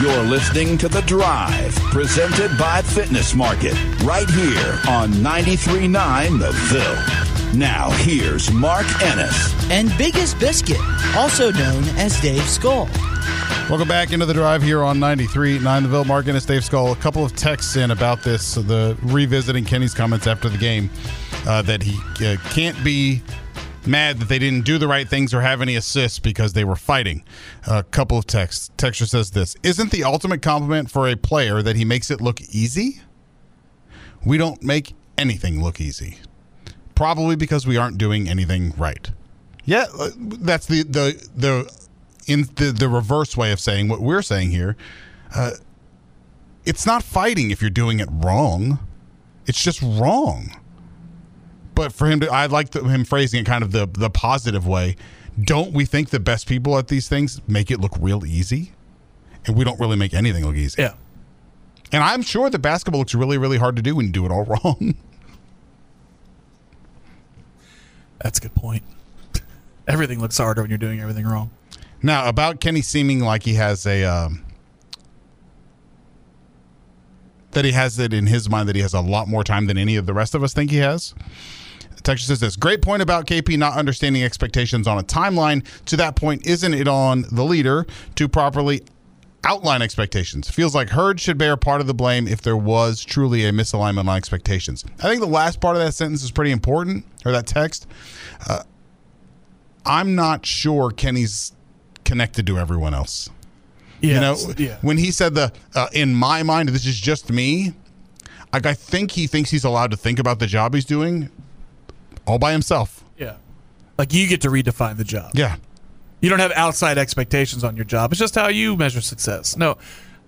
You're listening to The Drive, presented by Fitness Market, right here on 93.9 The Ville. Now, here's Mark Ennis. and Biggest Biscuit, also known as Dave Skull. Welcome back into the drive here on 93.9 The Ville. Mark Ennis, Dave Skull. A couple of texts in about this, the revisiting Kenny's comments after the game, uh, that he uh, can't be mad that they didn't do the right things or have any assists because they were fighting. A couple of texts. Texture says this Isn't the ultimate compliment for a player that he makes it look easy? We don't make anything look easy. Probably because we aren't doing anything right. Yeah, uh, that's the the the in the the reverse way of saying what we're saying here. Uh, it's not fighting if you're doing it wrong. It's just wrong. But for him to, I like the, him phrasing it kind of the the positive way. Don't we think the best people at these things make it look real easy? And we don't really make anything look easy. Yeah. And I'm sure that basketball looks really, really hard to do when you do it all wrong. That's a good point. Everything looks harder when you're doing everything wrong. Now, about Kenny seeming like he has a um, that he has it in his mind that he has a lot more time than any of the rest of us think he has. Texture says this great point about KP not understanding expectations on a timeline. To that point, isn't it on the leader to properly outline expectations? Feels like Heird should bear part of the blame if there was truly a misalignment on expectations. I think the last part of that sentence is pretty important, or that text. Uh, I'm not sure Kenny's connected to everyone else. You know, yeah. when he said the uh, in my mind, this is just me. Like I think he thinks he's allowed to think about the job he's doing all by himself. yeah. Like you get to redefine the job. Yeah, You don't have outside expectations on your job. It's just how you measure success. No,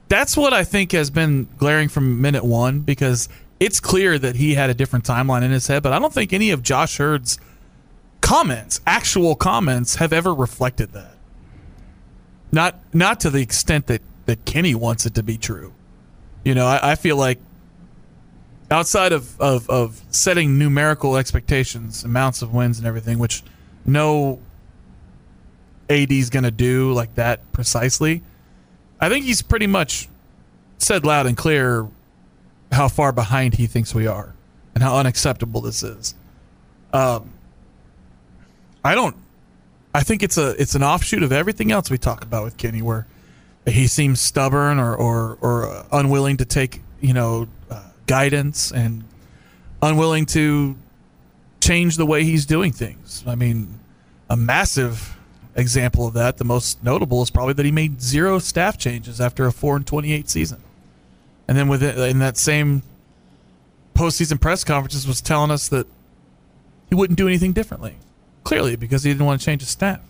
that's what I think has been glaring from minute one because it's clear that he had a different timeline in his head, but I don't think any of Josh Heird's comments, actual comments, have ever reflected that. Not not to the extent that, that Kenny wants it to be true. You know, I, I feel like outside of, of, of setting numerical expectations, amounts of wins and everything, which no AD is going to do like that precisely. I think he's pretty much said loud and clear how far behind he thinks we are and how unacceptable this is. Um, I don't. I think it's a it's an offshoot of everything else we talk about with Kenny, where he seems stubborn or or, or unwilling to take you know guidance and unwilling to change the way he's doing things. I mean, a massive example of that, the most notable is probably that he made zero staff changes after a four and twenty eight season, and then within in that same postseason press conferences was telling us that he wouldn't do anything differently. Clearly, because he didn't want to change his staff.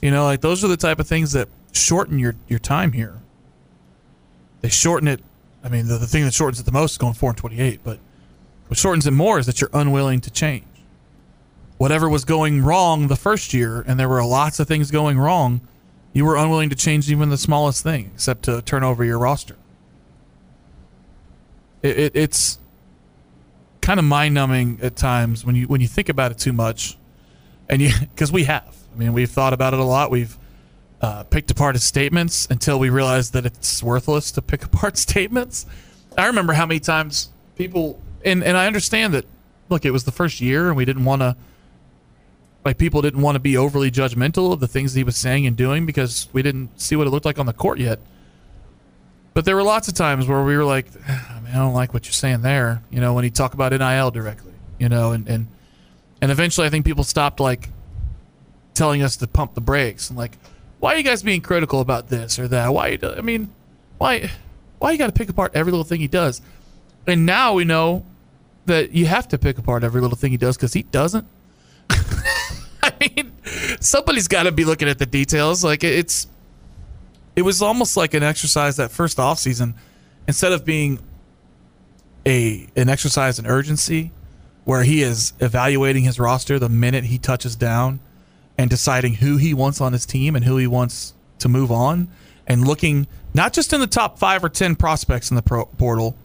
You know, like those are the type of things that shorten your your time here. They shorten it. I mean, the, the thing that shortens it the most is going four and twenty eight, but what shortens it more is that you're unwilling to change. Whatever was going wrong the first year, and there were lots of things going wrong, you were unwilling to change even the smallest thing, except to turn over your roster. It, it, it's kind of mind numbing at times when you when you think about it too much, and you because we have. I mean, we've thought about it a lot. We've uh, picked apart his statements until we realized that it's worthless to pick apart statements. I remember how many times people and and I understand that. Look, it was the first year, and we didn't want to. Like people didn't want to be overly judgmental of the things he was saying and doing because we didn't see what it looked like on the court yet. But there were lots of times where we were like, "Ah, I don't like what you're saying there. You know, when he talk about NIL directly, you know, and and and eventually, I think people stopped like telling us to pump the brakes and like, why are you guys being critical about this or that? Why? I mean, why? Why you got to pick apart every little thing he does? And now we know that you have to pick apart every little thing he does because he doesn't. I mean, somebody's got to be looking at the details. Like it's, it was almost like an exercise that first off season, instead of being a an exercise in urgency, where he is evaluating his roster the minute he touches down, and deciding who he wants on his team and who he wants to move on, and looking not just in the top five or ten prospects in the pro- portal,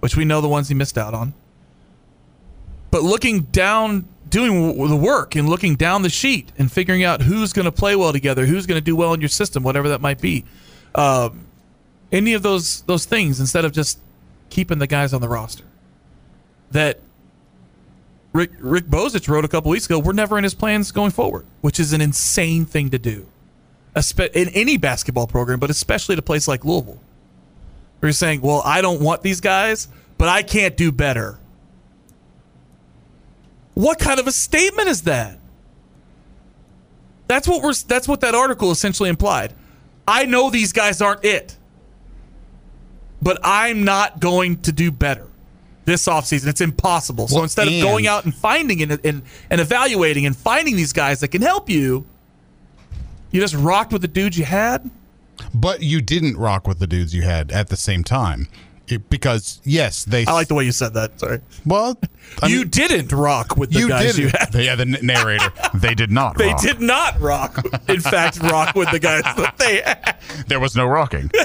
which we know the ones he missed out on, but looking down doing the work and looking down the sheet and figuring out who's going to play well together, who's going to do well in your system, whatever that might be. Um, any of those those things instead of just keeping the guys on the roster. That Rick Rick Bozich wrote a couple weeks ago. We're never in his plans going forward, which is an insane thing to do, in any basketball program, but especially at a place like Louisville. Where you're saying, "Well, I don't want these guys, but I can't do better." What kind of a statement is that? That's what we're that's what that article essentially implied. I know these guys aren't it. But I'm not going to do better this offseason. It's impossible. So Well, instead of going out and finding and, and, and evaluating and finding these guys that can help you, you just rocked with the dudes you had. But you didn't rock with the dudes you had at the same time. It- because, yes, they. I like the way you said that. Sorry. Well, I you mean, didn't rock with the you guys did. you had. Yeah, the narrator. they did not They rock. did not rock. In fact, rock with the guys that they had. There was no rocking.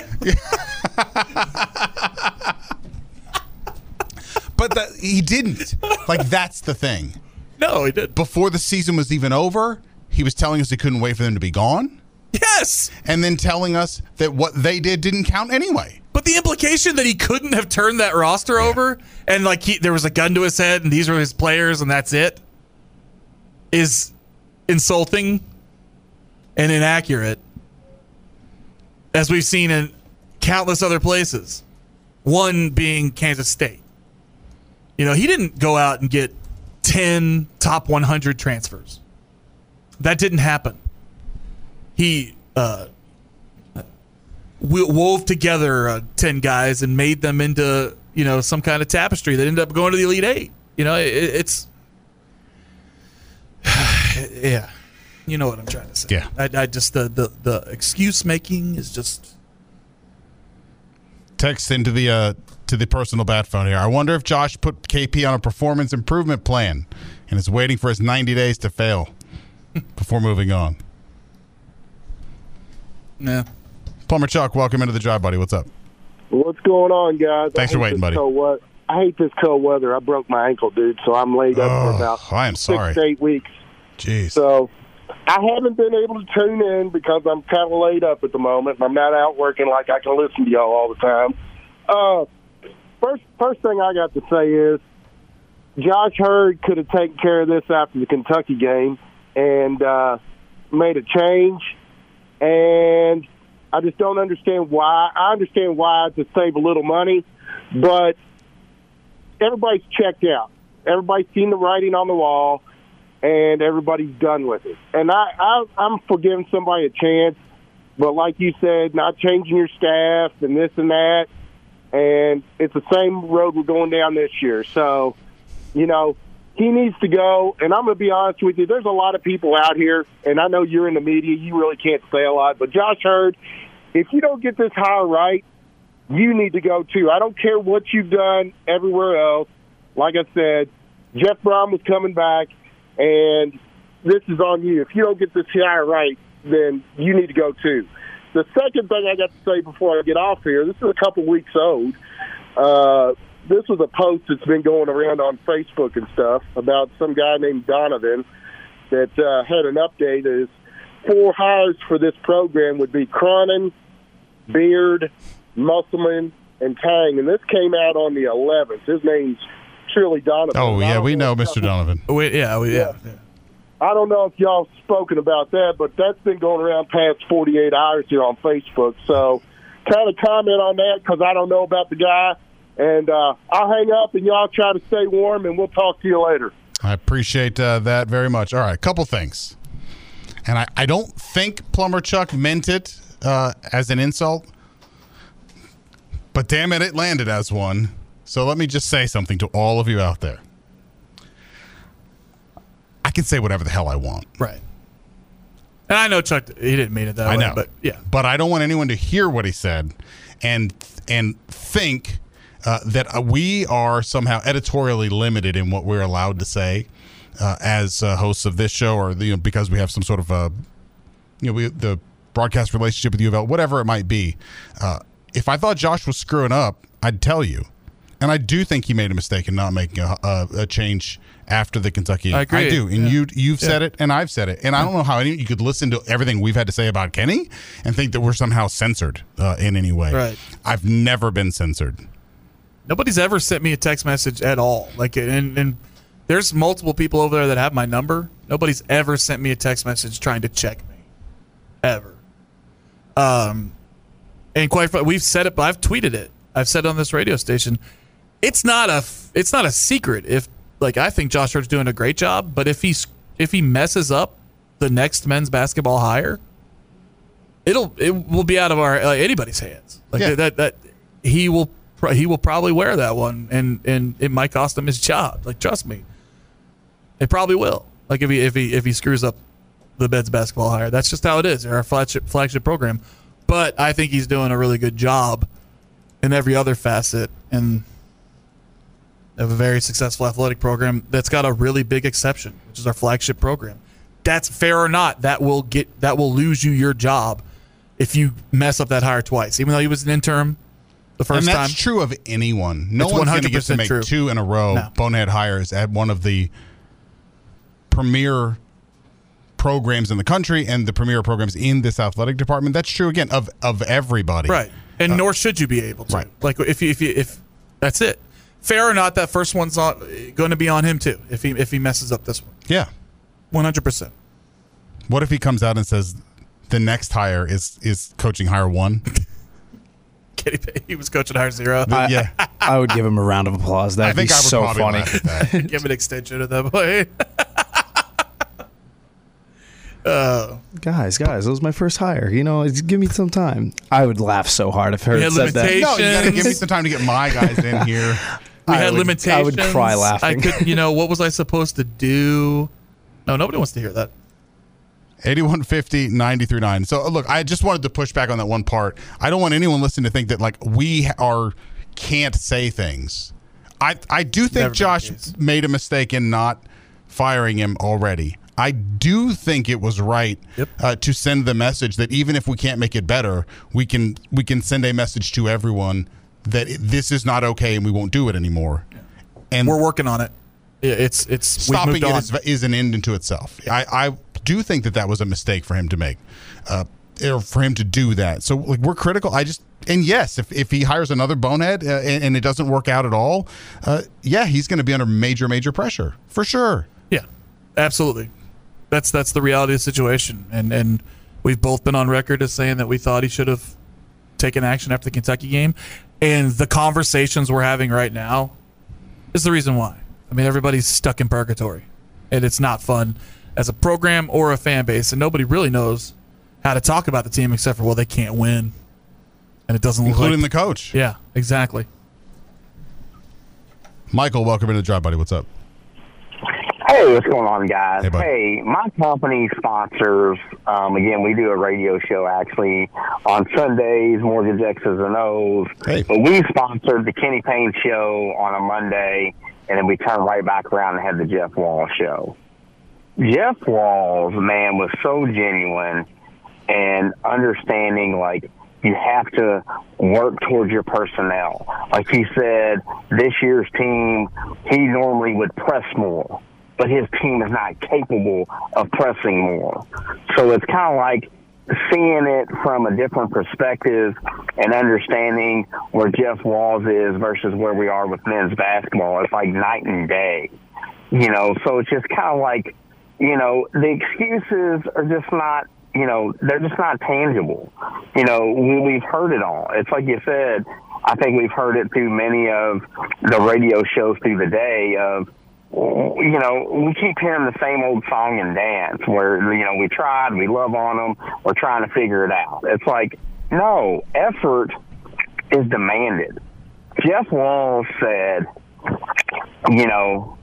but that, he didn't. Like, that's the thing. No, he did. Before the season was even over, he was telling us he couldn't wait for them to be gone. Yes. And then telling us that what they did didn't count anyway. But the implication that he couldn't have turned that roster over and like he, there was a gun to his head and these were his players and that's it is insulting and inaccurate as we've seen in countless other places. One being Kansas State. You know, he didn't go out and get 10 top 100 transfers. That didn't happen. He uh, wove together uh, 10 guys and made them into you know some kind of tapestry that ended up going to the elite eight you know it, it's yeah you know what i'm trying to say Yeah. i, I just the, the the excuse making is just Text into the uh, to the personal bat phone here. I wonder if Josh put KP on a performance improvement plan and is waiting for his 90 days to fail before moving on. yeah Plumber Chuck, welcome into the drive, buddy. What's up? What's going on, guys? Thanks I for waiting, buddy. Cold weather. I hate this cold weather. I broke my ankle, dude, so I'm laid up for Oh, about I am sorry. six to eight weeks. Jeez. So I haven't been able to tune in because I'm kind of laid up at the moment. I'm not out working like I can listen to y'all all the time. Uh, first, first thing I got to say is Josh Heird could have taken care of this after the Kentucky game and uh, made a change. And I just don't understand why. I understand why to save a little money, but everybody's checked out. Everybody's seen the writing on the wall, and everybody's done with it. And I, I I'm for giving somebody a chance, but like you said, not changing your staff and this and that, and it's the same road we're going down this year. So, you know, he needs to go. And I'm going to be honest with you. There's a lot of people out here, and I know you're in the media. You really can't say a lot, but Josh Heird, if you don't get this hire right, you need to go too. I don't care what you've done everywhere else. Like I said, Jeff Brohm was coming back, and this is on you. If you don't get this hire right, then you need to go too. The second thing I got to say before I get off here, this is a couple weeks old. Uh, this was a post that's been going around on Facebook and stuff about some guy named Donovan that uh, had an update. Is four hires for this program would be Cronin, Beard, Musselman, and Tang, and this came out on the 11th. His name's truly Donovan. oh, yeah, we know Mr. Donovan. we, yeah, we, yeah, yeah. I don't know if y'all spoken about that, but that's been going around past 48 hours here on Facebook. So, kind of comment on that because I don't know about the guy. And uh, I'll hang up, and y'all try to stay warm, and we'll talk to you later. I appreciate uh, that very much. All right, a couple things. And I, I don't think Plumber Chuck meant it uh, as an insult, but damn it, it landed as one. So let me just say something to all of you out there. Can say whatever the hell I want. Right. And I know Chuck, he didn't mean it that I way, know, but yeah. But I don't want anyone to hear what he said and and think uh, that uh, we are somehow editorially limited in what we're allowed to say uh, as uh, hosts of this show, or you know, because we have some sort of a you know we, the broadcast relationship with U of L, whatever it might be. Uh, if I thought Josh was screwing up, I'd tell you. And I do think he made a mistake in not making a, a, a change after the Kentucky. I agree. I do, and Yeah. you you've said it, and I've said it, and I don't know how any you could listen to everything we've had to say about Kenny and think that we're somehow censored uh, in any way. Right. I've never been censored. Nobody's ever sent me a text message at all. Like, and, and there's multiple people over there that have my number. Nobody's ever sent me a text message trying to check me, ever. Um, and quite frankly, we've said it. But I've tweeted it. I've said it on this radio station. It's not a. It's not a secret. If like I think Josh Hart's doing a great job, but if he's if he messes up the next men's basketball hire, it'll it will be out of our uh, anybody's hands. Like Yeah. that that he will he will probably wear that one, and and it might cost him his job. Like trust me, it probably will. Like if he if he if he screws up the Beds basketball hire, that's just how it is. They're our flagship flagship program, but I think he's doing a really good job in every other facet and. Of a very successful athletic program that's got a really big exception, which is our flagship program. That's fair or not. That will get that will lose you your job if you mess up that hire twice. Even though he was an interim the first and that's time. true of anyone. No It's one's going to get to 100% make true. two in a row No. bonehead hires at one of the premier programs in the country and the premier programs in this athletic department. That's true again of of everybody. Right. And nor should you be able to. Uh, Right. Like if you, if you, if that's it. Fair or not, that first one's on, going to be on him too. If he if he messes up this one, Yeah. one hundred percent. What if he comes out and says the next hire is is coaching hire one? He was coaching hire zero. yeah. I would give him a round of applause. I That'd be think I would so funny. laugh at that. Give an extension at that point. guys, guys, that was my first hire. You know, give me some time. I would laugh so hard if Heird had said that. No, you gotta give me some time to get my guys in here. we I had would- limitations. I would cry laughing. I could, you know, what was I supposed to do? No, nobody wants to hear that. 8150 939. So uh, look, I just wanted to push back on that one part. I don't want anyone listening to think that like we are can't say things. I I do think been the Josh made a mistake in not firing him already. I do think it was right Yep. uh, to send the message that even if we can't make it better, we can we can send a message to everyone that this is not okay and we won't do it anymore. And We're working on it. Yeah, It's it's stopping it is, is, is an end into itself. I, I do think that that was a mistake for him to make, uh, or for him to do that. So like we're critical. I just and yes, if, if he hires another bonehead uh, and, and it doesn't work out at all, uh, yeah, he's going to be under major major pressure for sure. Yeah, absolutely. That's that's the reality of the situation, and and we've both been on record as saying that we thought he should have taken action after the Kentucky game, and the conversations we're having right now is the reason why. I mean, everybody's stuck in purgatory, and it's not fun as a program or a fan base, and nobody really knows how to talk about the team except for well, they can't win, and it doesn't look Including like the coach, yeah, exactly. Michael. Welcome to the drive, buddy. What's up? Hey, what's going on, guys? Hey. Hey, my company sponsors. Um, again, we do a radio show actually on Sundays, Mortgage X's and O's. Hey. But we sponsored the Kenny Payne show on a Monday, and then we turned right back around and had the Jeff Walz show. Jeff Walz, man, was so genuine and understanding like you have to work towards your personnel. Like he said, this year's team, he normally would press more, but his team is not capable of pressing more. So it's kind of like seeing it from a different perspective and understanding where Jeff Walz is versus where we are with men's basketball. It's like night and day you know so it's just kind of like you know the excuses are just not you know they're just not tangible you know we, we've heard it all it's like you said I think we've heard it through many of the radio shows through the day of you know, we keep hearing the same old song and dance where, you know, we tried, we love on them, we're trying to figure it out. It's like, no, effort is demanded. Jeff Walz said, you know,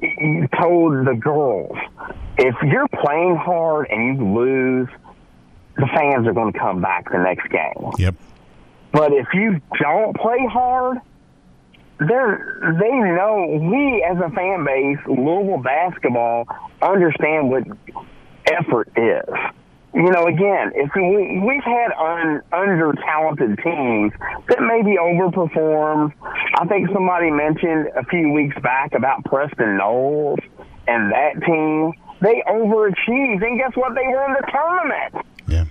he told the girls, if you're playing hard and you lose, the fans are going to come back the next game. Yep. But if you don't play hard, they're they know we as a fan base, Louisville basketball, understand what effort is. You know, again, if we we've had un, under talented teams that maybe overperformed. I think somebody mentioned a few weeks back about Preston Knowles and that team. They overachieved, and guess what? They won the tournament Yeah.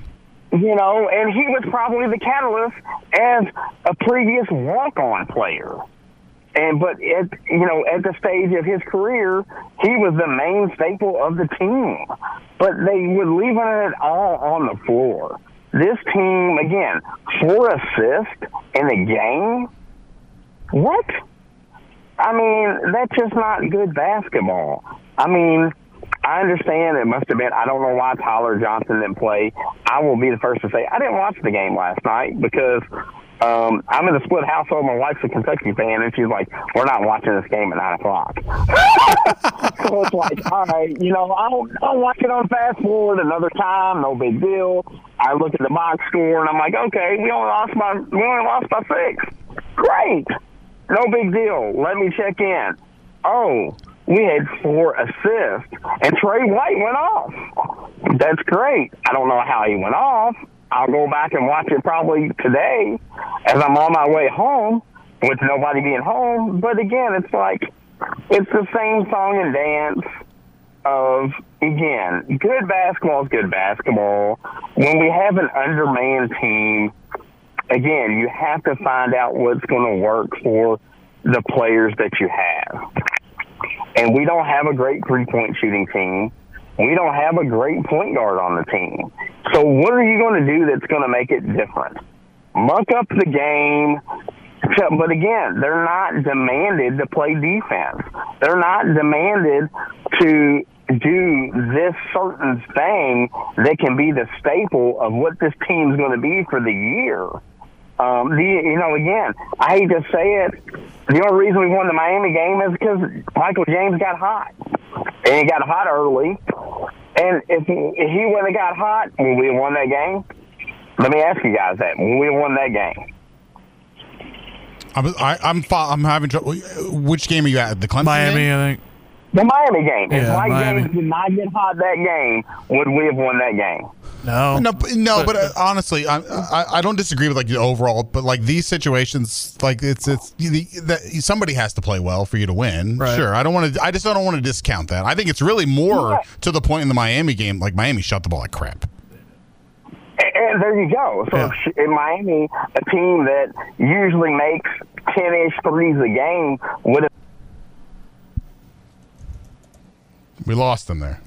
you know, and he was probably the catalyst as a previous walk-on player. And but at you know at the stage of his career, he was the main staple of the team. But they were leaving it all on the floor. This team again, four assists in a game. What? I mean, that's just not good basketball. I mean, I understand it must have been. I don't know why Ty-Laur Johnson didn't play. I will be the first to say I didn't watch the game last night because um, I'm in a split household. My wife's a Kentucky fan, and she's like, "We're not watching this game at nine o'clock." so it's like, all right, you know, I'll I'll watch it on fast forward another time. No big deal. I look at the box score, and I'm like, okay, we only lost by we only lost by six. Great, no big deal. Let me check in. Oh, we had four assists, and Trey White went off. That's great. I don't know how he went off. I'll go back and watch it probably today as I'm on my way home with nobody being home. But again, it's like it's the same song and dance of again, good basketball is good basketball. When we have an undermanned team, again, you have to find out what's going to work for the players that you have. And we don't have a great three point shooting team. We don't have a great point guard on the team. So what are you going to do that's going to make it different? Muck up the game. But again, they're not demanded to play defense. They're not demanded to do this certain thing that can be the staple of what this team's going to be for the year. Um, the, you know, again, I hate to say it. The only reason we won the Miami game is because Michael James got hot, and he got hot early. And if he, if he wouldn't have got hot, would we have won that game? Let me ask you guys that: Would we have won that game? I'm I, I'm I'm having trouble. Which game are you at? The Clemson Miami, game? I think. The Miami game. if Yeah, Mike Miami. James did not get hot that game, would we have won that game? No. No, but- no, but uh, honestly, I, I I don't disagree with like the overall, but like these situations, like it's it's the, that somebody has to play well for you to win. Right. Sure, I don't want to. I just don't want to discount that. I think it's really more Yeah. to the point in the Miami game. Like Miami shot the ball like crap. And, and there you go. So Yeah. in Miami, a team that usually makes ten-ish threes a game would have. We lost them there.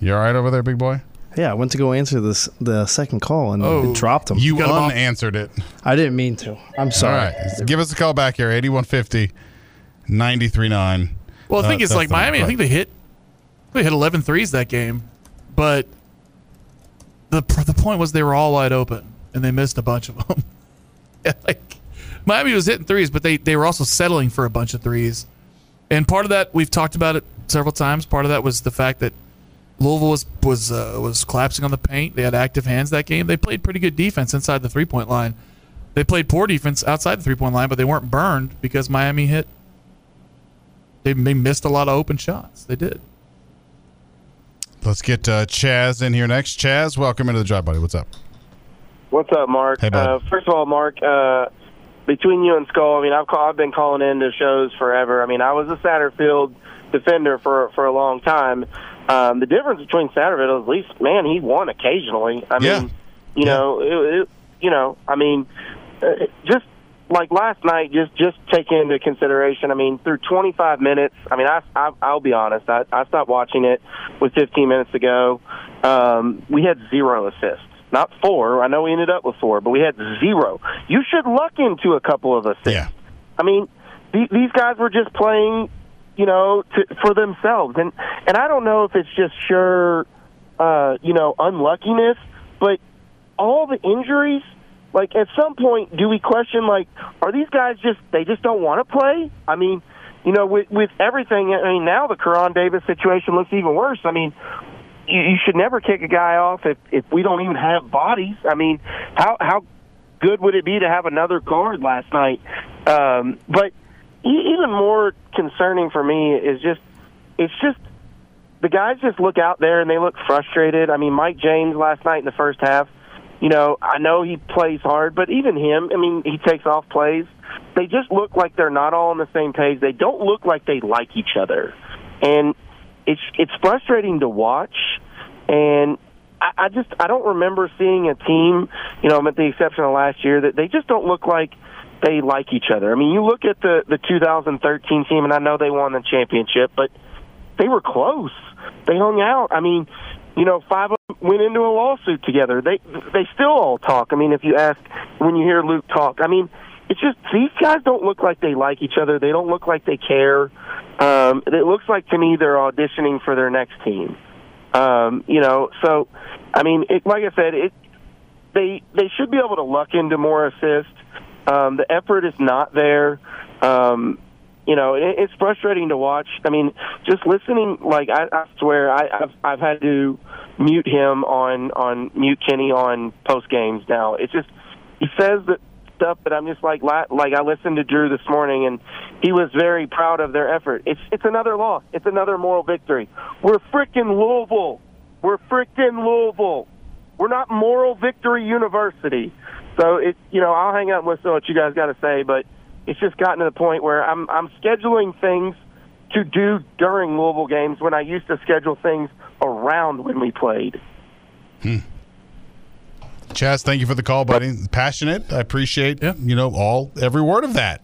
You all right over there, big boy? Yeah, I went to go answer this the second call and Oh. it dropped him. You got 'em off. unanswered it. I didn't mean to. I'm sorry. right, give us a call back here 8150 939. Well, I think Uh, it's like the- Miami. I think they hit they hit 11 threes that game, but the the point was they were all wide open and they missed a bunch of them. like Miami was hitting threes, but they they were also settling for a bunch of threes. And part of that we've talked about it several times. Part of that was the fact that Louisville was was uh, was collapsing on the paint. They had active hands that game. They played pretty good defense inside the three point line. They played poor defense outside the three point line, but they weren't burned because Miami hit they, they missed a lot of open shots. They did. Let's get uh, Chaz in here next. Chaz, welcome into the drive, buddy. What's up? What's up, Mark? Hey, bud. uh, first of all, Mark, uh, between you and Skull, I mean, I've call, I've been calling into shows forever. I mean, I was a Satterfield defender for for a long time. Um, the difference between Satterfield, at least, man, he won occasionally. I Yeah. mean, you know, it, it, you know, I mean, uh, just like last night, just just take into consideration. I mean, through 25 minutes, I mean, I, I I'll be honest, I, I stopped watching it with 15 minutes ago. Um, we had zero assists. not four. I know we ended up with four, but we had zero. You should luck into a couple of assists. Yeah. I mean, th- these guys were just playing, you know, to, for themselves, and and I don't know if it's just sure, uh, you know, unluckiness, but all the injuries. Like at some point, do we question like, are these guys just they just don't want to play? I mean, you know, with with everything. I mean, now the Koron Davis situation looks even worse. I mean, you, you should never kick a guy off if if we don't even have bodies. I mean, how how good would it be to have another guard last night? Um, but even more concerning for me is just it's just the guys just look out there and they look frustrated. I mean, Mike James last night in the first half. You know, I know he plays hard, but even him, I mean, he takes off plays. They just look like they're not all on the same page. They don't look like they like each other, and it's it's frustrating to watch. And I, I just I don't remember seeing a team, you know, with the exception of last year, that they just don't look like they like each other. I mean, you look at the the 2013 team, and I know they won the championship, but they were close. They hung out. I mean, you know, five of them went into a lawsuit together. They they still all talk. I mean, if you ask when you hear Luke talk, I mean, it's just these guys don't look like they like each other. They don't look like they care. Um, it looks like to me they're auditioning for their next team. Um, you know, so I mean, it, like I said, it they they should be able to luck into more assists. Um, the effort is not there. Um, you know, it, it's frustrating to watch. I mean, just listening, like I, I swear, I, I've I've had to mute him on on mute Kenny on post games now. It's just he says that stuff that I'm just like like I listened to Drew this morning and he was very proud of their effort. It's it's another loss. It's another moral victory. We're freaking Louisville. We're freaking Louisville. We're not Moral Victory University. So it you know I'll hang out and listen to what you guys got to say, but it's just gotten to the point where I'm I'm scheduling things to do during Louisville games when I used to schedule things around when we played. Chaz, thank you for the call, buddy. Passionate. I appreciate yeah. you know all every word of that.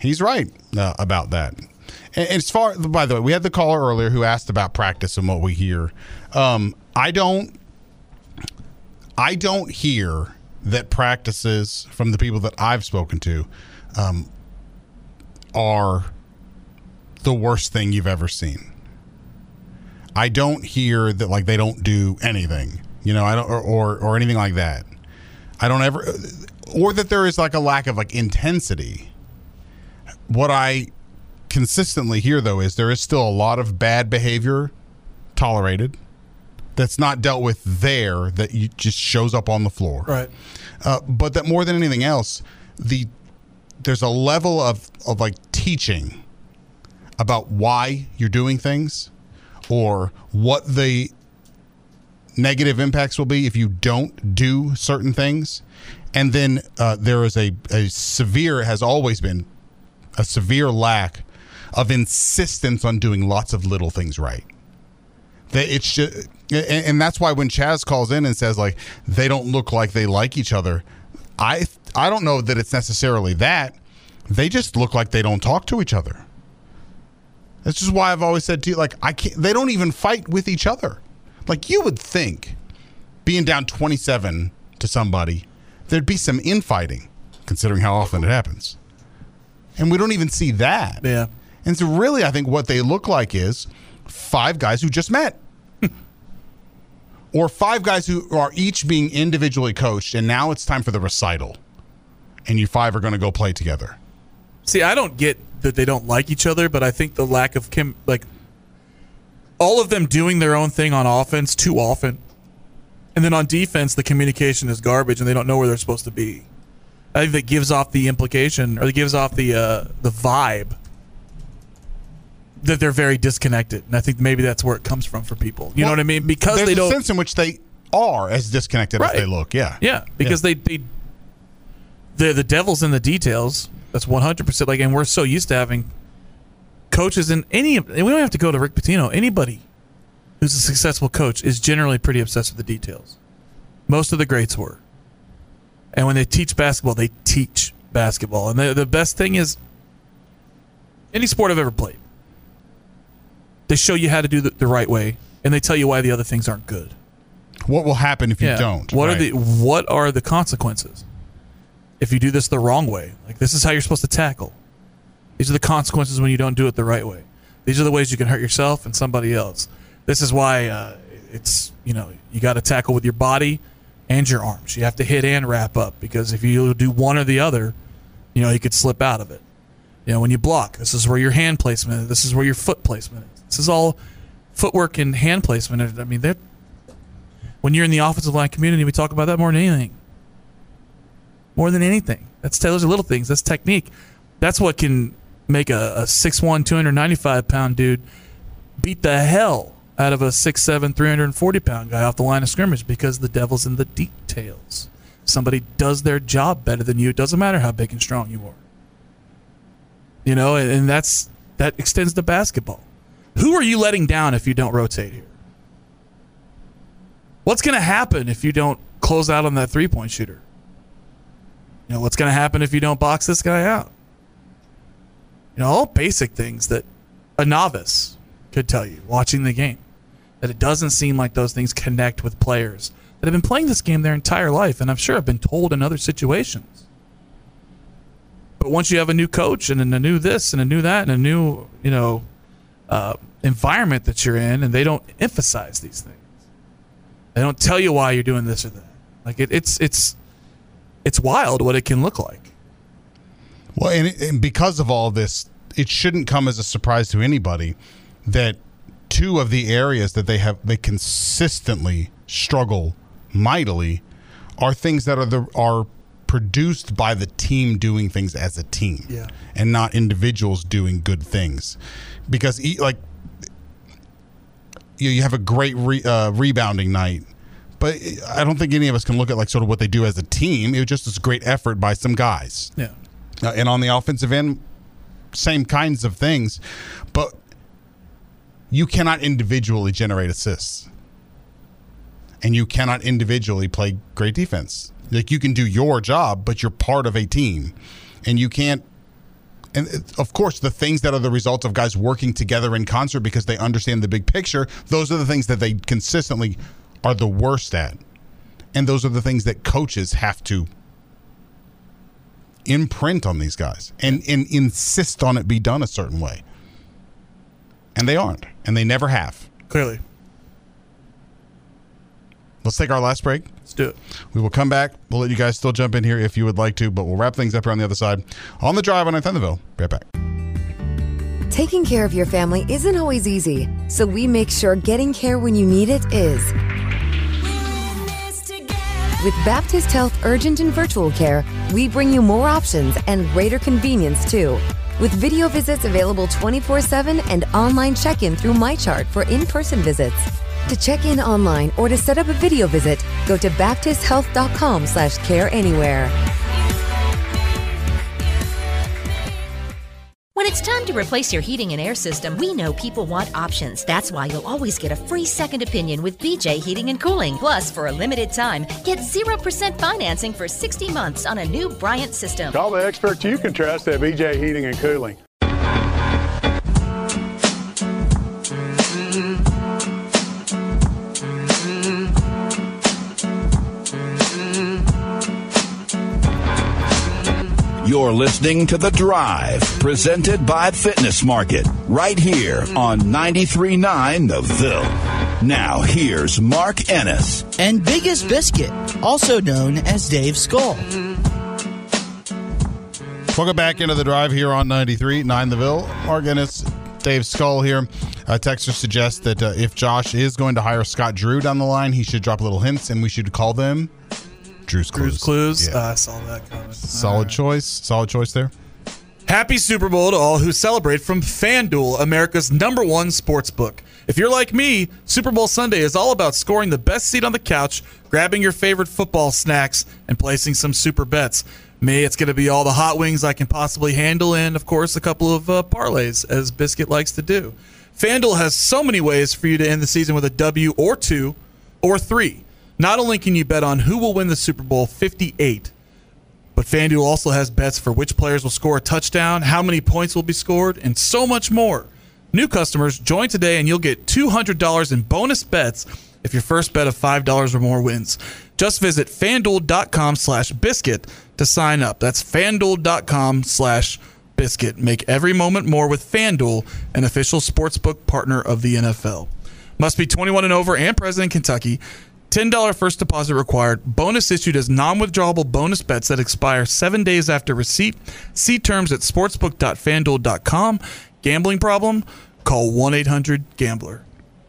He's right uh, about that. And, and as far, by the way, we had the caller earlier who asked about practice and what we hear. Um, I don't, I don't hear that practices from the people that I've spoken to um, are the worst thing you've ever seen. I don't hear that like they don't do anything, you know, I don't or or, or anything like that. I don't ever or that there is like a lack of like intensity. What I consistently hear though is there is still a lot of bad behavior tolerated that's not dealt with there that you just shows up on the floor. Right. Uh, but that more than anything else, the there's a level of of like teaching about why you're doing things or what the negative impacts will be if you don't do certain things. And then uh, there is a, a severe, has always been a severe lack of insistence on doing lots of little things right. That it's just, and, and that's why when Chaz calls in and says like they don't look like they like each other, I I don't know that it's necessarily that. They just look like they don't talk to each other. That's just why I've always said to you, like, I can't. They don't even fight with each other. Like you would think, being down twenty-seven to somebody, there'd be some infighting, considering how often it happens. And we don't even see that. Yeah. And so, really, I think what they look like is five guys who just met, or five guys who are each being individually coached, and now it's time for the recital, and you five are going to go play together. See, I don't get that they don't like each other, but I think the lack of Kim, like all of them doing their own thing on offense too often, and then on defense, the communication is garbage, and they don't know where they're supposed to be. I think that gives off the implication, or it gives off the uh, the vibe that they're very disconnected, and I think maybe that's where it comes from for people. You know what I mean? Because they don't. sense in which they are as disconnected as they look. Yeah. Yeah, because they they the the devil's in the details. That's one hundred percent. Like, and we're so used to having coaches in any. And we don't have to go to Rick Pitino. Anybody who's a successful coach is generally pretty obsessed with the details. Most of the greats were. And when they teach basketball, they teach basketball. And the the best thing is any sport I've ever played. They show you how to do the, the right way, and they tell you why the other things aren't good. What will happen if you don't? What are the what are the consequences if you do this the wrong way? Like this is how you're supposed to tackle. These are the consequences when you don't do it the right way. These are the ways you can hurt yourself and somebody else. This is why uh, it's you know you got to tackle with your body and your arms. You have to hit and wrap up because if you do one or the other, you know you could slip out of it. You know when you block, this is where your hand placement. is. This is where your foot placement is. This is all footwork and hand placement. I mean, they're when you're in the offensive line community, we talk about that more than anything. More than anything. That's those are little things. That's technique. That's what can make a, a 6'1", 295 pound dude beat the hell out of a 6'7", 340 pound guy off the line of scrimmage because the devil's in the details. Somebody does their job better than you. It doesn't matter how big and strong you are. You know, and, and that's that extends to basketball. Who are you letting down if you don't rotate here? What's going to happen if you don't close out on that three point shooter? You know, what's going to happen if you don't box this guy out? You know, all basic things that a novice could tell you watching the game. That it doesn't seem like those things connect with players that have been playing this game their entire life, and I'm sure have been told in other situations. But once you have a new coach and a new this and a new that and a new, you know, uh, environment that you're in, and they don't emphasize these things. They don't tell you why you're doing this or that. Like it, it's it's it's wild what it can look like. Well, and, and because of all this, it shouldn't come as a surprise to anybody that two of the areas that they have they consistently struggle mightily are things that are the are produced by the team doing things as a team, Yeah. and not individuals doing good things. Because e- like you, you have a great re, uh, rebounding night. But I don't think any of us can look at like sort of what they do as a team. It was just this great effort by some guys. Yeah. Uh, and on the offensive end, same kinds of things. But you cannot individually generate assists. And you cannot individually play great defense. Like you can do your job, but you're part of a team. And you can't and it- of course the things that are the result of guys working together in concert because they understand the big picture, those are the things that they consistently are the worst at. And those are the things that coaches have to imprint on these guys and, and insist on it be done a certain way. And they aren't, and they never have. Clearly. Let's take our last break. Let's do it. We will come back. We'll let you guys still jump in here if you would like to, but we'll wrap things up here on the other side. On the drive on Thunderville. Right back. Taking care of your family isn't always easy, so we make sure getting care when you need it is. With Baptist Health Urgent and Virtual Care, we bring you more options and greater convenience too. With video visits available 24 7 and online check in through MyChart for in person visits. To check in online or to set up a video visit, go to baptisthealth.com slash care anywhere. When it's time to replace your heating and air system, we know people want options. That's why you'll always get a free second opinion with BJ Heating and Cooling. Plus, for a limited time, get 0% financing for 60 months on a new Bryant system. Call the experts you can trust at BJ Heating and Cooling. You're listening to The Drive, presented by Fitness Market, right here on 93.9 The Ville. Now, here's Mark Ennis. And Biggest Biscuit, also known as Dave Skull. Welcome back into the drive here on 93, 9 The Ville. Mark Ennis, Dave Skull here. Uh, Texter suggests that uh, if Josh is going to hire Scott Drew down the line, he should drop little hints and we should call them Drew's Clues. Drew's Clues. Yeah. Uh, I saw that coming. Solid choice. Solid choice there. Happy Super Bowl to all who celebrate from FanDuel, America's number one sports book. If you're like me, Super Bowl Sunday is all about scoring the best seat on the couch, grabbing your favorite football snacks, and placing some super bets. Me, it's going to be all the hot wings I can possibly handle, and of course, a couple of uh, parlays, as Biscuit likes to do. FanDuel has so many ways for you to end the season with a W or two or three. Not only can you bet on who will win the Super Bowl 58, but FanDuel also has bets for which players will score a touchdown, how many points will be scored, and so much more. New customers join today and you'll get $200 in bonus bets if your first bet of $5 or more wins. Just visit fanduel.com slash biscuit to sign up. That's fanduel.com slash biscuit. Make every moment more with FanDuel, an official sportsbook partner of the NFL. Must be 21 and over and present in Kentucky. $10 first deposit required. Bonus issued as non withdrawable bonus bets that expire seven days after receipt. See terms at sportsbook.fanduel.com. Gambling problem? Call 1 800 Gambler.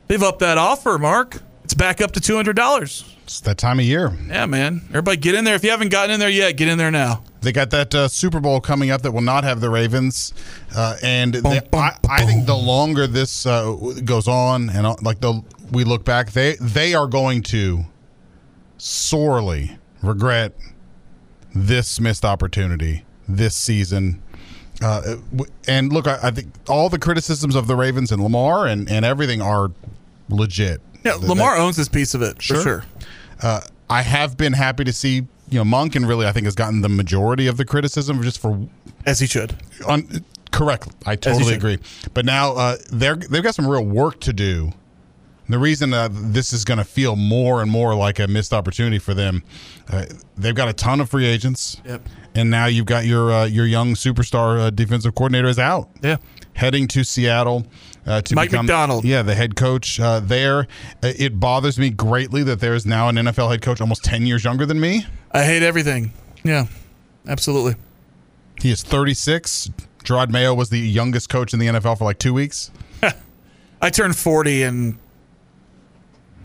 They've upped that offer, Mark. It's back up to $200. It's that time of year. Yeah, man. Everybody get in there. If you haven't gotten in there yet, get in there now. They got that uh, Super Bowl coming up that will not have the Ravens, uh, and they, I, I think the longer this uh, goes on, and uh, like the we look back, they they are going to sorely regret this missed opportunity this season. Uh, and look, I, I think all the criticisms of the Ravens and Lamar and, and everything are legit. Yeah, That- Lamar owns this piece of it for sure. uh, I have been happy to see you know Monk and really I think has gotten the majority of the criticism just for as he should. On correct, I totally agree. But now uh, they're they've got some real work to do. The reason uh, this is going to feel more and more like a missed opportunity for them, uh, they've got a ton of free agents, Yep. and now you've got your uh, your young superstar uh, defensive coordinator is out. Yeah, heading to Seattle uh, to Mike become Macdonald. Yeah, the head coach uh, there. Uh, It bothers me greatly that there is now an NFL head coach almost ten years younger than me. I hate everything. Yeah, absolutely. He is 36. Jerod Mayo was the youngest coach in the NFL for like two weeks. I turned 40 in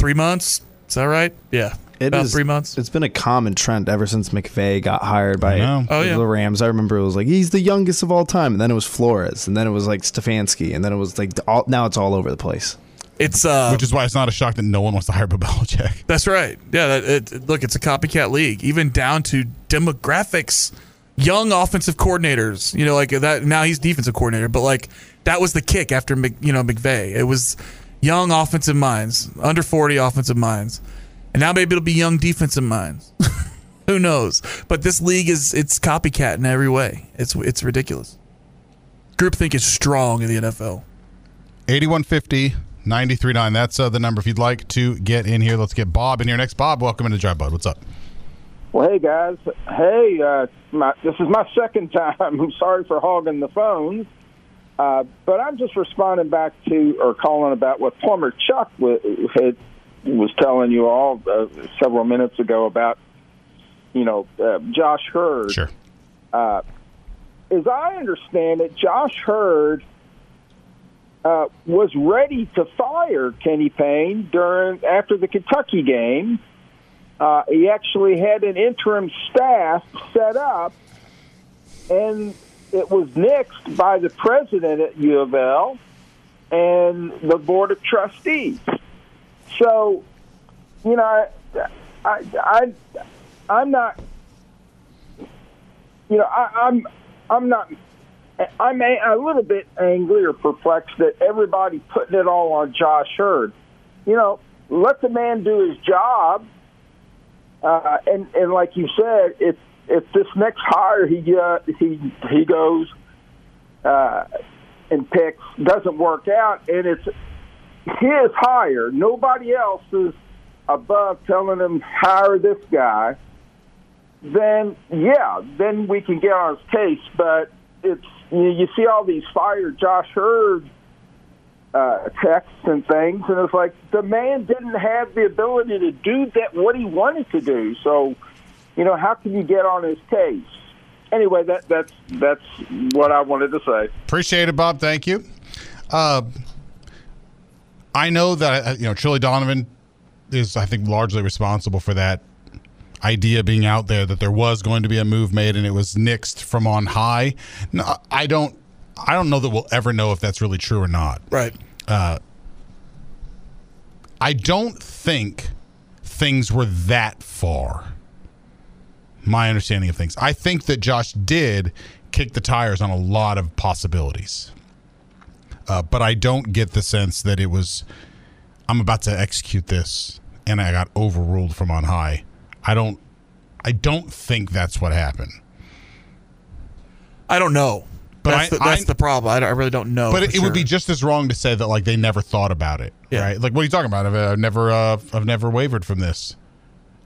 three months. Is that right? Yeah. It About is- three months. It's been a common trend ever since McVay got hired by know. Oh, yeah. the Rams. I remember it was like he's the youngest of all time, and then it was Flores, and then it was like Stefanski, and then it was like all, now it's all over the place. It's uh, Which is why it's not a shock that no one wants to hire Bill Belichick. That's right. Yeah. It, it- look, it's a copycat league, even down to demographics. Young offensive coordinators, you know, like that. Now he's defensive coordinator, but like that was the kick after Mc, you know McVay. It was young offensive minds, under forty offensive minds, and now maybe it'll be young defensive minds. Who knows? But this league is it's copycat in every way. It's it's ridiculous. Groupthink is strong in the NFL. 8150 939. That's uh, the number if you'd like to get in here. Let's get Bob in here next. Bob, welcome into Drive Bud. What's up? Well, hey guys. Hey, uh, my, this is my second time. I'm sorry for hogging the phones, uh, but I'm just responding back to or calling about what Plumber Chuck w- had, was telling you all uh, several minutes ago about, you know, uh, Josh Heird. Sure. Uh, as I understand it, Josh Heird uh, was ready to fire Kenny Payne during after the Kentucky game. Uh, he actually had an interim staff set up, and it was nixed by the president at U of L and the board of trustees. So, you know, I, I, I I'm not, you know, I, I'm, I'm not. I'm a, a little bit angry or perplexed that everybody putting it all on Josh Heird. You know, let the man do his job. Uh, and and like you said, if if this next hire he uh, he he goes uh, and picks doesn't work out, and it's his hire, nobody else is above telling him hire this guy. Then yeah, then we can get on his case. But it's you, you see all these fire Josh Heird uh, texts and things, and it's like the man didn't have the ability to do that what he wanted to do. So, you know, how can you get on his case? Anyway, that that's that's what I wanted to say. Appreciate it, Bob. Thank you. Uh, I know that uh, you know Trilly Donovan is, I think, largely responsible for that idea being out there that there was going to be a move made and it was nixed from on high. No, I don't. I don't know that we'll ever know if that's really true or not. Right. Uh, I don't think things were that far. My understanding of things. I think that Josh did kick the tires on a lot of possibilities. Uh, but I don't get the sense that it was, I'm about to execute this and I got overruled from on high. I don't, I don't think that's what happened. I don't know. But that's I- the, that's I- the problem. I, I really don't know. But it, it would be just as wrong to say that like they never thought about it, Yeah. right? Like what are you talking about? I've, I've never, uh, I've never wavered from this.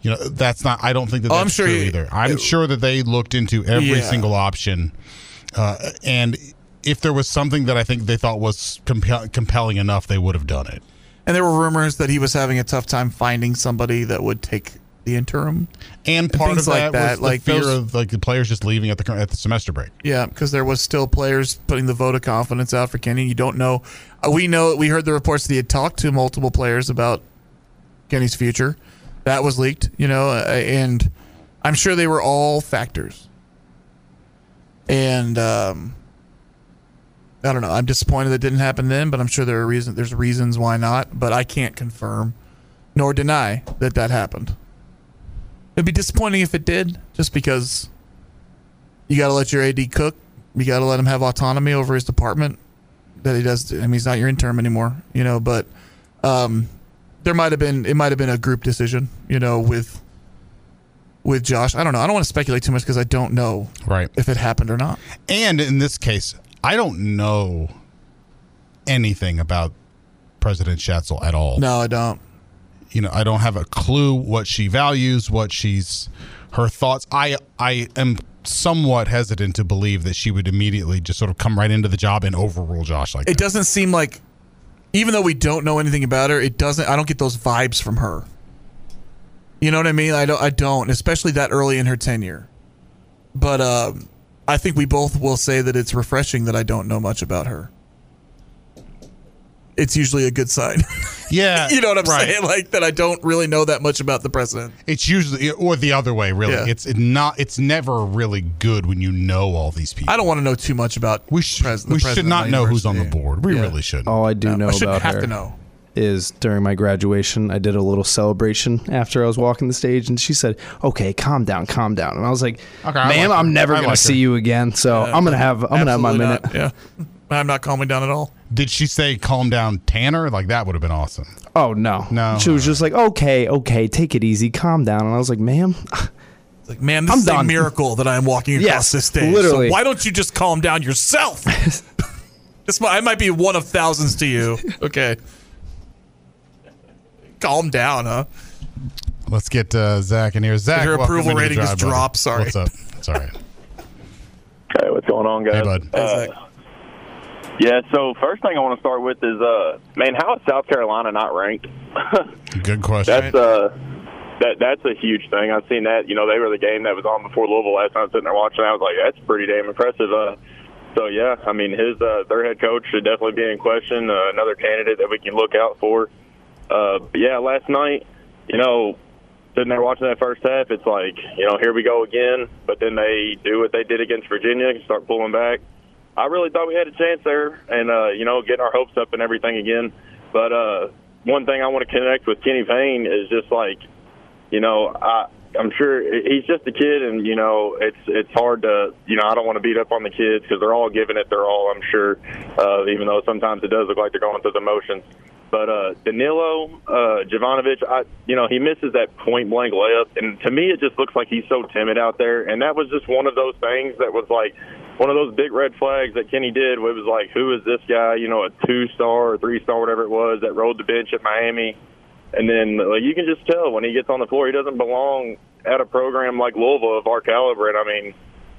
You know, that's not. I don't think that Oh, that's I'm sure true you- either. I'm sure that they looked into every Yeah. single option, uh, and if there was something that I think they thought was compel- compelling enough, they would have done it. And there were rumors that he was having a tough time finding somebody that would take the interim. And part things of like that, that, was the like fear those- of like the players just leaving at the at the semester break. Yeah, because there was still players putting the vote of confidence out for Kenny. You don't know. Uh, we know. We heard the reports that he had talked to multiple players about Kenny's future. That was leaked, you know, uh, and I'm sure they were all factors. And um, I don't know. I'm disappointed that didn't happen then, but I'm sure there are reasons. There's reasons why not, but I can't confirm nor deny that that happened. It'd be disappointing if it did, just because you got to let your AD cook. You got to let him have autonomy over his department. That he does. I mean, he's not your intern anymore, you know. But um, there might have been it might have been a group decision, you know, with with Josh. I don't know. I don't want to speculate too much because I don't know right if it happened or not. And in this case, I don't know anything about President Schatzel at all. No, I don't. You know, I don't have a clue what she values, what she's her thoughts. I I am somewhat hesitant to believe that she would immediately just sort of come right into the job and overrule Josh like It doesn't seem like, even though we don't know anything about her, it doesn't. I don't get those vibes from her. You know what I mean? I don't. I don't, especially that early in her tenure. But um, I think we both will say that it's refreshing that I don't know much about her. It's usually a good sign. Yeah, you know what I'm right. saying? Like that I don't really know that much about the president. It's usually or the other way, really. Yeah. It's not. It's never really good when you know all these people. I don't want to know too much about. We should. we should not know who's on the board. We really should. All I do No, know I shouldn't about have her to know. is during my graduation, I did a little celebration after I was walking the stage, and she said, "Okay, calm down, calm down." And I was like, Okay, I "Ma'am, like I'm never I gonna like see her. you again, so I'm gonna have I'm gonna have my minute." not. Yeah, I'm not calming down at all. Did she say calm down, Tanner? Like that would have been awesome. Oh no, No. She was just like, "Okay, okay, take it easy, calm down." And I was like, "Ma'am, like, man, this I'm is done. a miracle that I'm walking across Yes, this stage. literally. So why don't you just calm down yourself? this might, I might be one of thousands to you. Okay. Calm down, huh? Let's get uh, Zach in here. Zach, Your approval into the rating just drive, dropped. Sorry. What's up? It's all right. Hey, what's going on, guys? Hey, bud. Uh, yeah, so first thing I want to start with is, uh, man, how is South Carolina not ranked? Good question. That's uh, that that's a huge thing. I've seen that. You know, they were the game that was on before Louisville last time. Sitting there watching, I was like, that's pretty damn impressive. Uh, so yeah, I mean, his uh, their head coach should definitely be in question. Uh, another candidate that we can look out for. Uh, but yeah, last night, you know, sitting there watching that first half, it's like, you know, here we go again. But then they do what they did against Virginia, and start pulling back. I really thought we had a chance there, and uh, you know, getting our hopes up and everything again. But uh, one thing I want to connect with Kenny Payne is just like, you know, I I'm sure he's just a kid, and you know, it's it's hard to, you know, I don't want to beat up on the kids because they're all giving it their all. I'm sure, uh, even though sometimes it does look like they're going through the motions. But uh, Danilo uh, Jovanovich, I, you know, he misses that point blank layup, and to me, it just looks like he's so timid out there. And that was just one of those things that was like one of those big red flags that Kenny did. Where it was like, who is this guy? You know, a two star or three star, whatever it was, that rode the bench at Miami. And then like, you can just tell when he gets on the floor, he doesn't belong at a program like Louisville of our caliber. And I mean,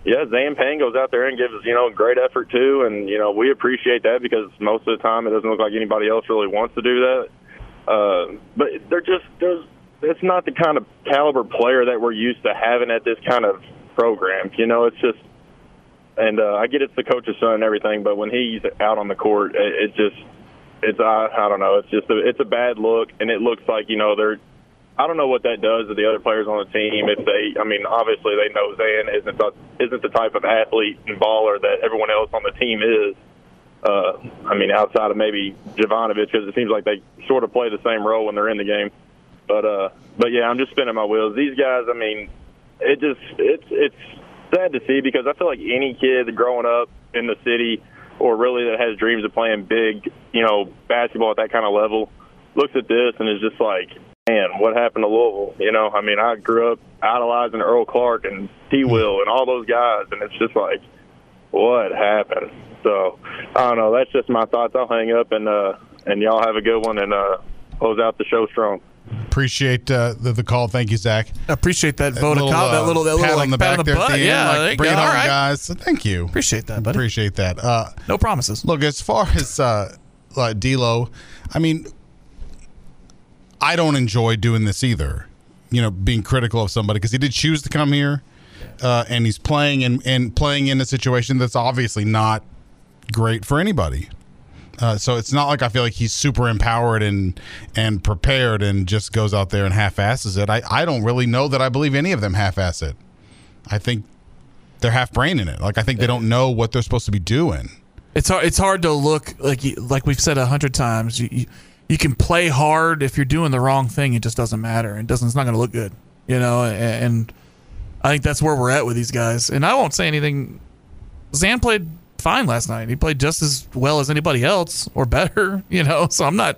yeah, Zan Payne goes out there and gives you know great effort too, and you know we appreciate that because most of the time it doesn't look like anybody else really wants to do that. Uh, but they're just there's it's not the kind of caliber player that we're used to having at this kind of program. You know, it's just and uh, I get it's the coach's son and everything, but when he's out on the court, it, it just it's I, I don't know, it's just a, it's a bad look, and it looks like you know they're I don't know what that does to the other players on the team. If they, I mean, obviously they know Zan isn't the, isn't the type of athlete and baller that everyone else on the team is. Uh, I mean, outside of maybe Jovanovich, because it seems like they sort of play the same role when they're in the game. But uh, but yeah, I'm just spinning my wheels. These guys, I mean, it just it's it's sad to see because I feel like any kid growing up in the city or really that has dreams of playing big, you know, basketball at that kind of level, looks at this and is just like, man, what happened to Louisville? You know, I mean, I grew up idolizing Earl Clark and T. Will and all those guys, and it's just like, what happened? So I don't know. That's just my thoughts. I'll hang up and uh, and y'all have a good one and uh, close out the show strong. Appreciate uh, the, the call. Thank you, Zach. Appreciate that vote of little, call, that uh, little that pat little on like the pat back on the there at butt. the end, yeah, like, bring go. it on, right. guys. So thank you. Appreciate that, buddy. Appreciate that. Uh, no promises. Look, as far as uh, like D'Lo, I mean, I don't enjoy doing this either. You know, being critical of somebody because he did choose to come here, uh, and he's playing and and playing in a situation that's obviously not great for anybody. Uh, so it's not like I feel like he's super empowered and and prepared and just goes out there and half-asses it. I, I don't really know that I believe any of them half-ass it. I think they're half brain in it. Like I think they don't know what they're supposed to be doing. It's hard. It's hard to look like you, like we've said a hundred times. You, you you can play hard if you're doing the wrong thing. It just doesn't matter. It doesn't. It's not going to look good. You know. And, and I think that's where we're at with these guys. And I won't say anything. Zan played fine last night. He played just as well as anybody else, or better. You know. So I'm not.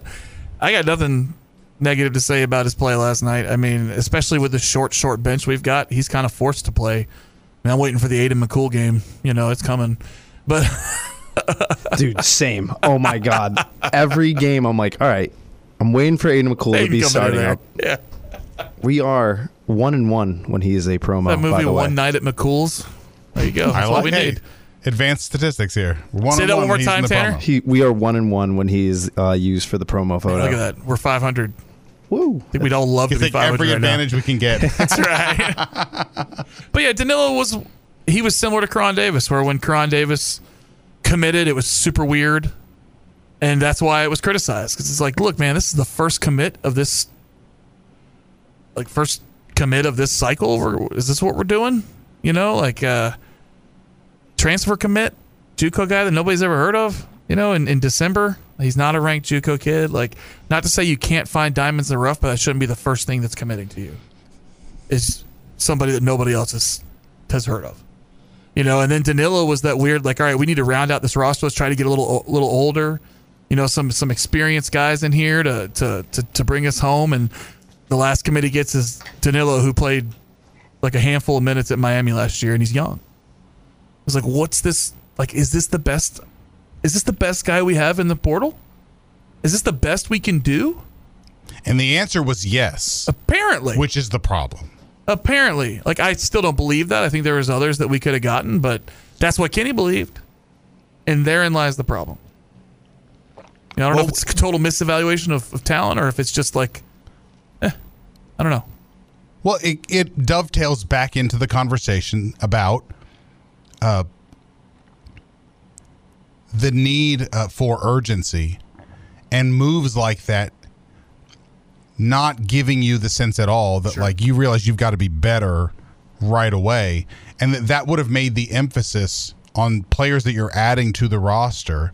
I got nothing negative to say about his play last night. I mean, especially with the short, short bench we've got, he's kind of forced to play. I mean, I'm waiting for the Aiden McCool game. You know, it's coming. But Dude, same. Oh my god. Every game, I'm like, all right, I'm waiting for Aiden McCool to be starting up. Yeah. We are one and one when he is a promo. that by movie the way. One Night at McCool's. There you go. I That's what we hey, need. Advanced statistics here. One Say that one one more when he's time, Tanner. He, we are one and one when he is uh, used for the promo photo. Look at that. We're 500. Woo. I think we'd all love You to be 500 every right now. advantage we can get. That's right. but yeah, Danilo was he was similar to Koron Davis, where when Koron Davis committed, it was super weird, and that's why it was criticized because it's like, look, man, this is the first commit of this, like first commit of this cycle. Is this what we're doing? You know, like uh transfer commit, JUCO guy that nobody's ever heard of. You know, in, in December, he's not a ranked JUCO kid. Like, not to say you can't find diamonds in the rough, but that shouldn't be the first thing that's committing to you. Is somebody that nobody else has has heard of. You know, and then Danilo was that weird, like, all right, we need to round out this roster. Let's try to get a little little older. You know, some some experienced guys in here to to to, to bring us home. And the last committee gets is Danilo, who played like a handful of minutes at Miami last year, and he's young. I was like, what's this? Like, is this the best? Is this the best guy we have in the portal? Is this the best we can do? And the answer was yes. Apparently. Which is the problem. Apparently, like I still don't believe that. I think there was others that we could have gotten, but that's what Kenny believed, and therein lies the problem. You know, I don't know if it's a total misevaluation of, of talent or if it's just like, eh, I don't know. Well, it, it dovetails back into the conversation about uh, the need uh, for urgency and moves like that not giving you the sense at all that like you realize you've got to be better right away. And that that would have made the emphasis on players that you're adding to the roster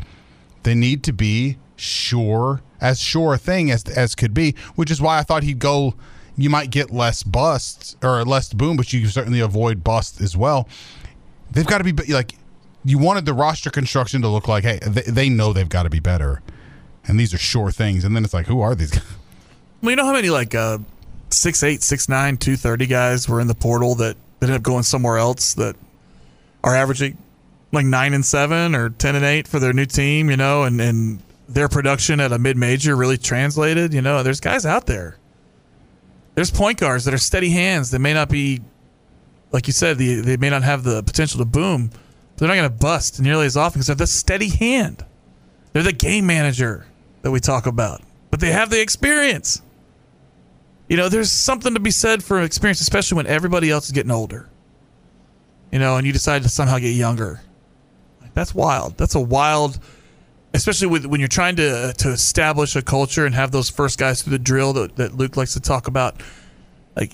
they need to be sure as sure a thing as as could be which is why I thought he'd go you might get less busts or less boom but you can certainly avoid bust as well. They've got to be like you wanted the roster construction to look like hey they, they know they've got to be better. And these are sure things. And then it's like who are these guys Well, you know how many like uh, six eight, six nine, two thirty guys were in the portal that, that ended up going somewhere else that are averaging like nine and seven or ten and eight for their new team, you know, and, and their production at a mid major really translated. You know, there's guys out there. There's point guards that are steady hands that may not be, like you said, the, they may not have the potential to boom. But they're not going to bust nearly as often because they're the steady hand. They're the game manager that we talk about, but they have the experience. You know, there's something to be said for experience, especially when everybody else is getting older. You know, and you decide to somehow get younger. That's wild. That's a wild, especially with when you're trying to uh, to establish a culture and have those first guys through the drill that, that Luke likes to talk about. Like,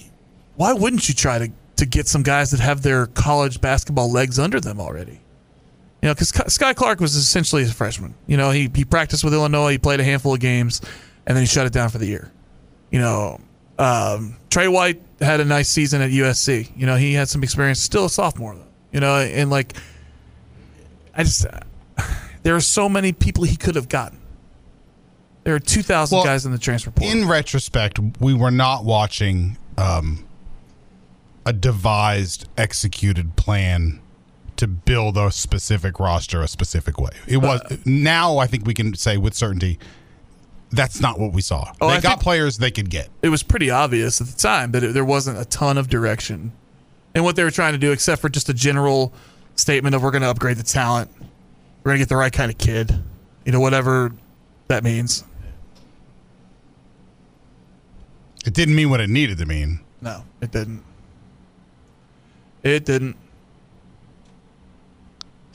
why wouldn't you try to to get some guys that have their college basketball legs under them already? You know, because Skyy Clark was essentially a freshman. You know, he he practiced with Illinois, he played a handful of games, and then he shut it down for the year. You know, um, Tre White had a nice season at USC. You know, he had some experience, still a sophomore though. You know, and like, I just there are so many people he could have gotten. There are two thousand Well, guys in the transfer portal. in retrospect, we were not watching um, a devised, executed plan to build a specific roster a specific way. It was now I think we can say with certainty that's not what we saw. Oh, they I got players they could get. it was pretty obvious at the time that it, there wasn't a ton of direction and what they were trying to do, except for just a general statement of we're going to upgrade the talent, we're going to get the right kind of kid, you know, whatever that means. It didn't mean what it needed to mean. No, it didn't. It didn't.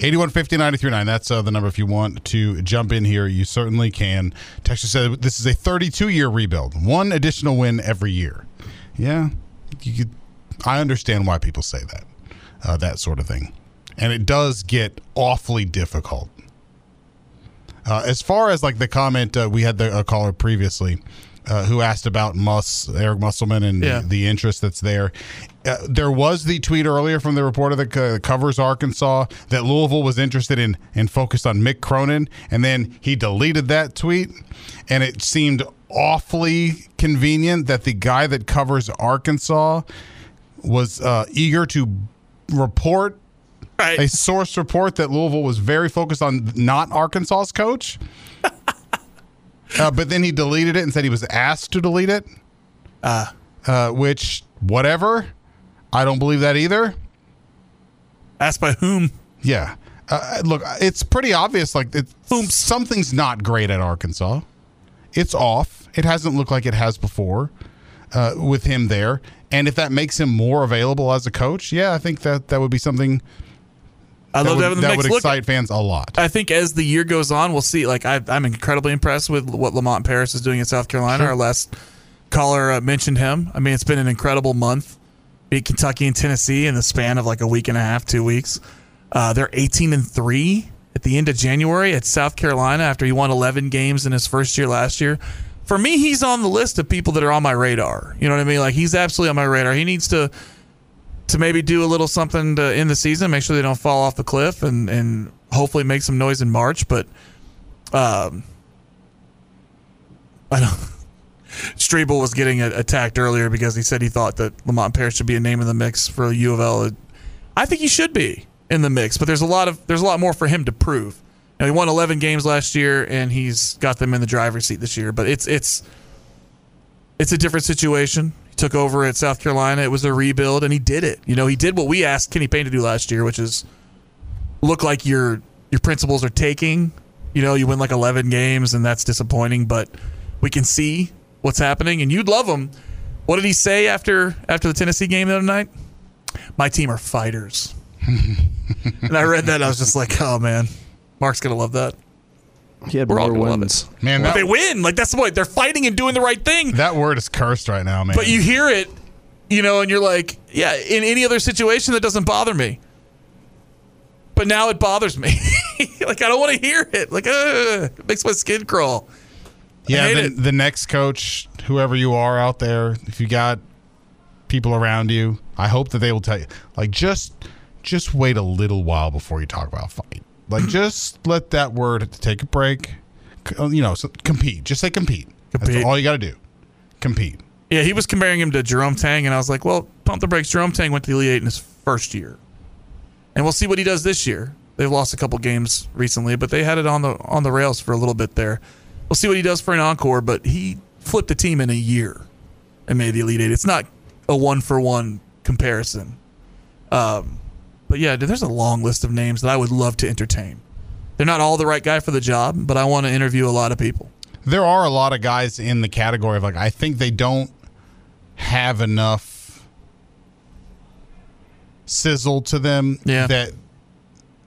8150 939. That's uh, the number if you want to jump in here. You certainly can. Texas said this is a 32 year rebuild, one additional win every year. Yeah, you could, I understand why people say that, uh, that sort of thing. And it does get awfully difficult. Uh, as far as like the comment, uh, we had the a caller previously uh, who asked about Muss, Eric Musselman, and Yeah. the, the interest that's there. Uh, there was the tweet earlier from the reporter that uh, covers Arkansas that Louisville was interested in and focused on Mick Cronin, and then he deleted that tweet, and it seemed awfully convenient that the guy that covers Arkansas was uh, eager to report a source report that Louisville was very focused on not Arkansas's coach. uh, but then he deleted it and said he was asked to delete it. Uh, which, whatever. I don't believe that either. Asked by whom? Yeah. Uh, look, it's pretty obvious. Like, it, something's not great at Arkansas. It's off. It hasn't looked like it has before uh, with him there. And if that makes him more available as a coach, yeah, I think that that would be something. That love would, to have him in the that would excite fans a lot. I think as the year goes on, we'll see. Like I, I'm incredibly impressed with what Lamont Paris is doing in South Carolina. Sure. Our last caller uh, mentioned him. I mean, it's been an incredible month. Beat Kentucky and Tennessee in the span of like a week and a half, two weeks. Uh, they're 18 and three at the end of January at South Carolina after he won 11 games in his first year last year. For me, he's on the list of people that are on my radar. You know what I mean? Like he's absolutely on my radar. He needs to to maybe do a little something to, end the season, make sure they don't fall off the cliff, and and hopefully make some noise in March. But um, I don't. Strebel was getting attacked earlier because he said he thought that Lamont Paris should be a name in the mix for U of L. I think he should be in the mix, but there's a lot of there's a lot more for him to prove. Know, he won 11 games last year, and he's got them in the driver's seat this year. But it's it's it's a different situation. He took over at South Carolina. It was a rebuild, and he did it. You know, he did what we asked Kenny Payne to do last year, which is look like your your principles are taking. You know, you win like 11 games, and that's disappointing. But we can see what's happening, and you'd love him. What did he say after after the Tennessee game the other night? My team are fighters. and I read that, and I was just like, oh man, Mark's gonna love that. He had We're all more gonna love wins. Man, that, they win. Like that's the point. They're fighting and doing the right thing. that word is cursed right now, man. But you hear it, you know, and you're like, yeah, in any other situation that doesn't bother me. But now it bothers me. like I don't want to hear it. Like uh, it makes my skin crawl. Yeah, the, the next coach, whoever you are out there, if you got people around you, I hope that they will tell you, like, just just wait a little while before you talk about fight. Like, just let that word take a break. Uh, You know, so compete. Just say compete. Compete. That's all you got to do. Compete. Yeah, he was comparing him to Jerome Tang, and I was like, well, pump the brakes. Jerome Tang went to the Elite Eight in his first year, and we'll see what he does this year. They've lost a couple games recently, but they had it on the on the rails for a little bit there. We'll see what he does for an encore, but he flipped a team in a year and made the Elite Eight. It's not a one for one comparison. Um, but yeah, there's a long list of names that I would love to entertain. They're not all the right guy for the job, but I want to interview a lot of people. There are a lot of guys in the category of like I think they don't have enough sizzle to them Yeah. that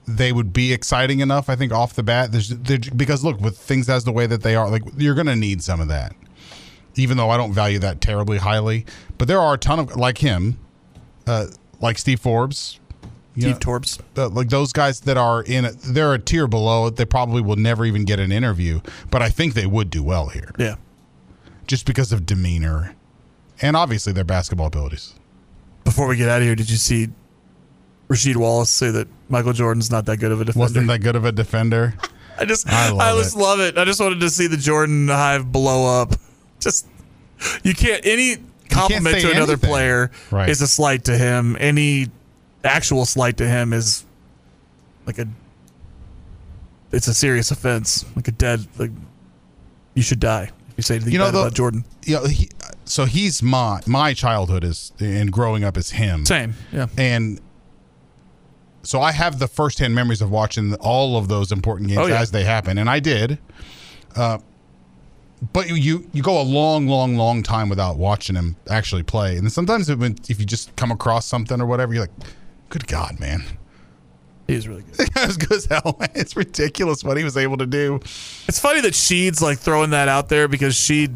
they would be exciting enough. I think off the bat, there's there, because look with things as the way that they are, like you're going to need some of that. Even though I don't value that terribly highly, but there are a ton of like him, uh, like Steve Forbes, Steve know, Torbs. like those guys that are in it, they're a tier below. They probably will never even get an interview, but I think they would do well here. Yeah. just because of demeanor and obviously their basketball abilities. Before we get out of here, did you see Rasheed Wallace say that Michael Jordan's not that good of a defender? Wasn't that good of a defender? I just, I I, love just it. love it. I just wanted to see the Jordan hive blow up. Just, you can't any compliment say to another anything. player Right. is a slight to him. Any actual slight to him is like a it's a serious offense, like a dead like you should die if you say anything You know, bad the- about Jordan. you know, he, so he's my my childhood is and growing up is him. Same, yeah. And so I have the firsthand memories of watching all of those important games Oh, yeah. as they happen, and I did. Uh, but you, you you go a long, long, long time without watching him actually play, and sometimes when, if you just come across something or whatever, you're like, "Good God, man!" He was really good. as good as hell. It's ridiculous what he was able to do. It's funny that Sheed's like throwing that out there because she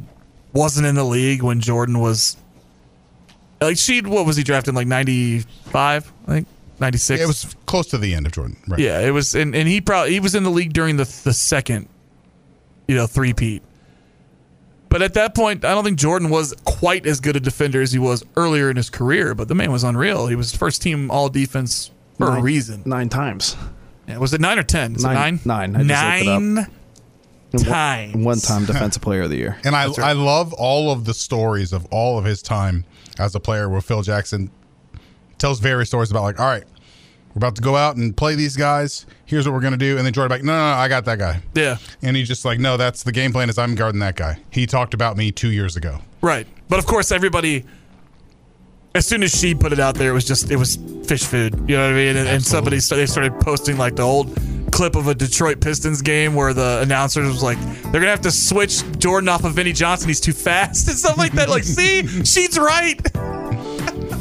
wasn't in the league when Jordan was like Sheed. What was he drafted like ninety five? I think ninety six. It was close to the end of Jordan. Right. Yeah, it was, and, and he probably he was in the league during the the second, you know, three peat. But at that point, I don't think Jordan was quite as good a defender as he was earlier in his career. But the man was unreal. He was first team All Defense for a reason. Nine times. Yeah, was it nine or ten? Is it nine? Nine. I just looked it up. Nine And one- One time defensive player of the year. And I, I love all of the stories of all of his time as a player where Phil Jackson tells various stories about like, all right, we're about to go out and play these guys. Here's what we're gonna do. And then Jordan like, no, no, no, I got that guy. Yeah. And he's just like, no, that's the game plan is I'm guarding that guy. He talked about me two years ago. Right. But of course, everybody, as soon as she put it out there, it was just, it was fish food. You know what I mean? And, and somebody, they started posting like the old clip of a Detroit Pistons game where the announcer was like, they're going to have to switch Jordan off of Vinnie Johnson. He's too fast and stuff like that. Like, see, she's right.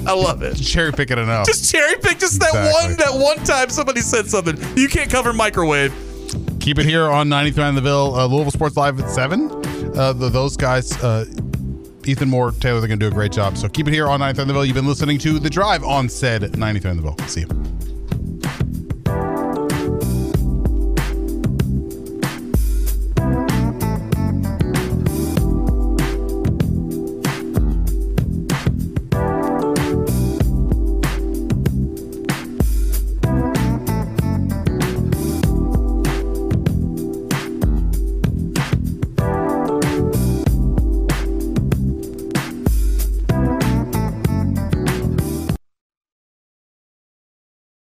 I love it. Cherry picking enough. Just cherry pick just that Exactly. one, that one time somebody said something. You can't cover microwave. Keep it here on 93 on the Ville. Uh, Louisville Sports Live at 7. Uh, the, those guys, uh, Ethan Moore, Taylor, they're going to do a great job. So keep it here on 93 on the Ville. You've been listening to The Drive on said 93 on the Ville. See you.